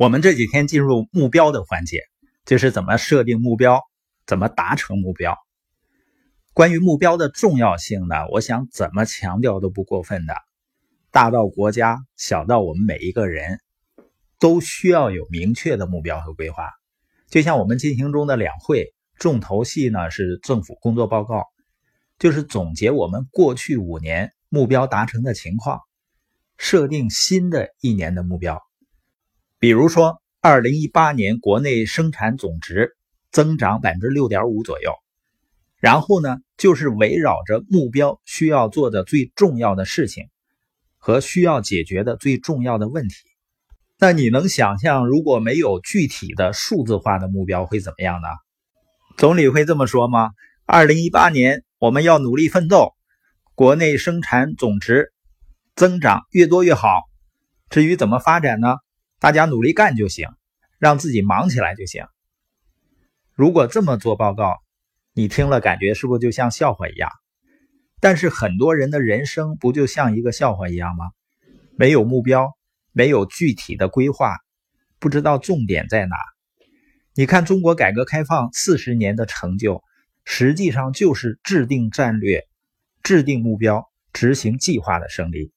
我们这几天进入目标的环节，就是怎么设定目标，怎么达成目标。关于目标的重要性呢，我想怎么强调都不过分的。大到国家，小到我们每一个人，都需要有明确的目标和规划。就像我们进行中的两会，重头戏呢是政府工作报告，就是总结我们过去五年目标达成的情况，设定新的一年的目标。比如说，二零一八年国内生产总值增长百分之六点五左右。然后呢，就是围绕着目标需要做的最重要的事情和需要解决的最重要的问题。那你能想象，如果没有具体的数字化的目标会怎么样呢？总理会这么说吗？二零一八年我们要努力奋斗，国内生产总值增长越多越好。至于怎么发展呢？大家努力干就行，让自己忙起来就行。如果这么做报告，你听了感觉是不是就像笑话一样？但是很多人的人生不就像一个笑话一样吗？没有目标。没有具体的规划，不知道重点在哪。你看，中国改革开放四十年的成就，实际上就是制定战略、制定目标、执行计划的胜利。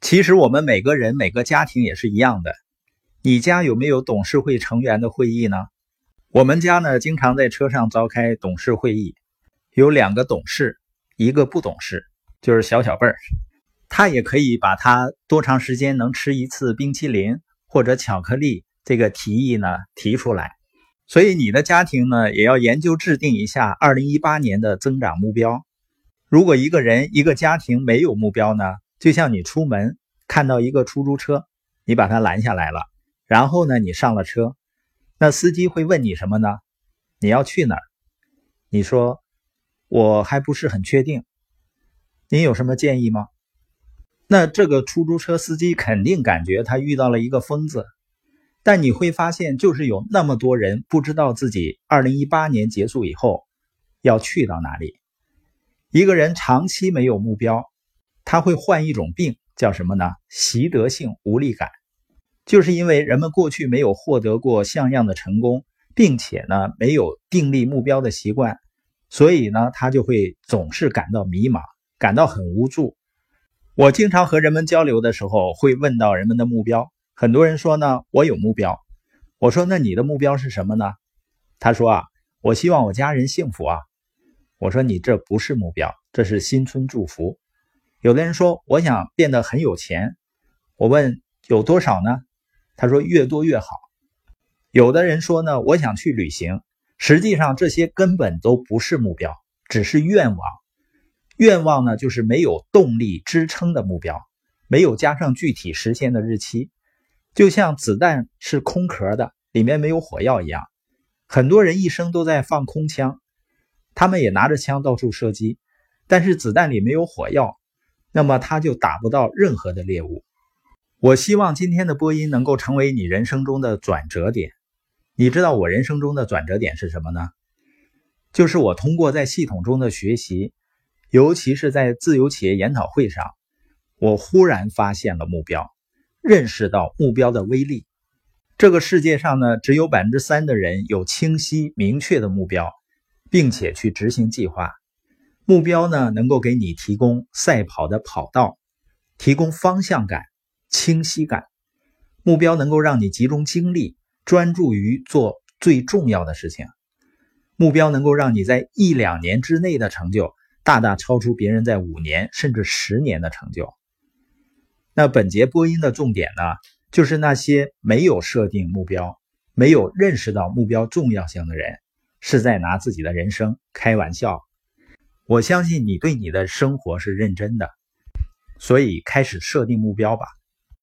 其实我们每个人、每个家庭也是一样的。你家有没有董事会成员的会议呢？我们家呢，经常在车上召开董事会议，有两个董事，一个不懂事，就是小小辈儿。他也可以把他多长时间能吃一次冰淇淋或者巧克力这个提议呢提出来，所以你的家庭呢也要研究制定一下二零一八年的增长目标。如果一个人一个家庭没有目标呢，就像你出门看到一个出租车，你把它拦下来了，然后呢你上了车，那司机会问你什么呢？你要去哪儿？你说我还不是很确定，您有什么建议吗？那这个出租车司机肯定感觉他遇到了一个疯子，但你会发现，就是有那么多人不知道自己二零一八年结束以后要去到哪里。一个人长期没有目标，他会患一种病，叫什么呢？习得性无力感，就是因为人们过去没有获得过像样的成功，并且呢没有订立目标的习惯，所以呢他就会总是感到迷茫，感到很无助。我经常和人们交流的时候，会问到人们的目标。很多人说呢，我有目标。我说，那你的目标是什么呢？他说啊，我希望我家人幸福啊。我说，你这不是目标，这是新春祝福。有的人说，我想变得很有钱。我问有多少呢？他说越多越好。有的人说呢，我想去旅行。实际上，这些根本都不是目标，只是愿望。愿望呢，就是没有动力支撑的目标，没有加上具体实现的日期，就像子弹是空壳的，里面没有火药一样。很多人一生都在放空枪，他们也拿着枪到处射击，但是子弹里没有火药，那么他就打不到任何的猎物。我希望今天的播音能够成为你人生中的转折点。你知道我人生中的转折点是什么呢？就是我通过在系统中的学习。尤其是在自由企业研讨会上，我忽然发现了目标，认识到目标的威力。这个世界上呢，只有百分之三的人有清晰明确的目标，并且去执行计划。目标呢，能够给你提供赛跑的跑道，提供方向感、清晰感。目标能够让你集中精力，专注于做最重要的事情。目标能够让你在一两年之内的成就。大大超出别人在五年甚至十年的成就。那本节播音的重点呢，就是那些没有设定目标、没有认识到目标重要性的人，是在拿自己的人生开玩笑。我相信你对你的生活是认真的，所以开始设定目标吧。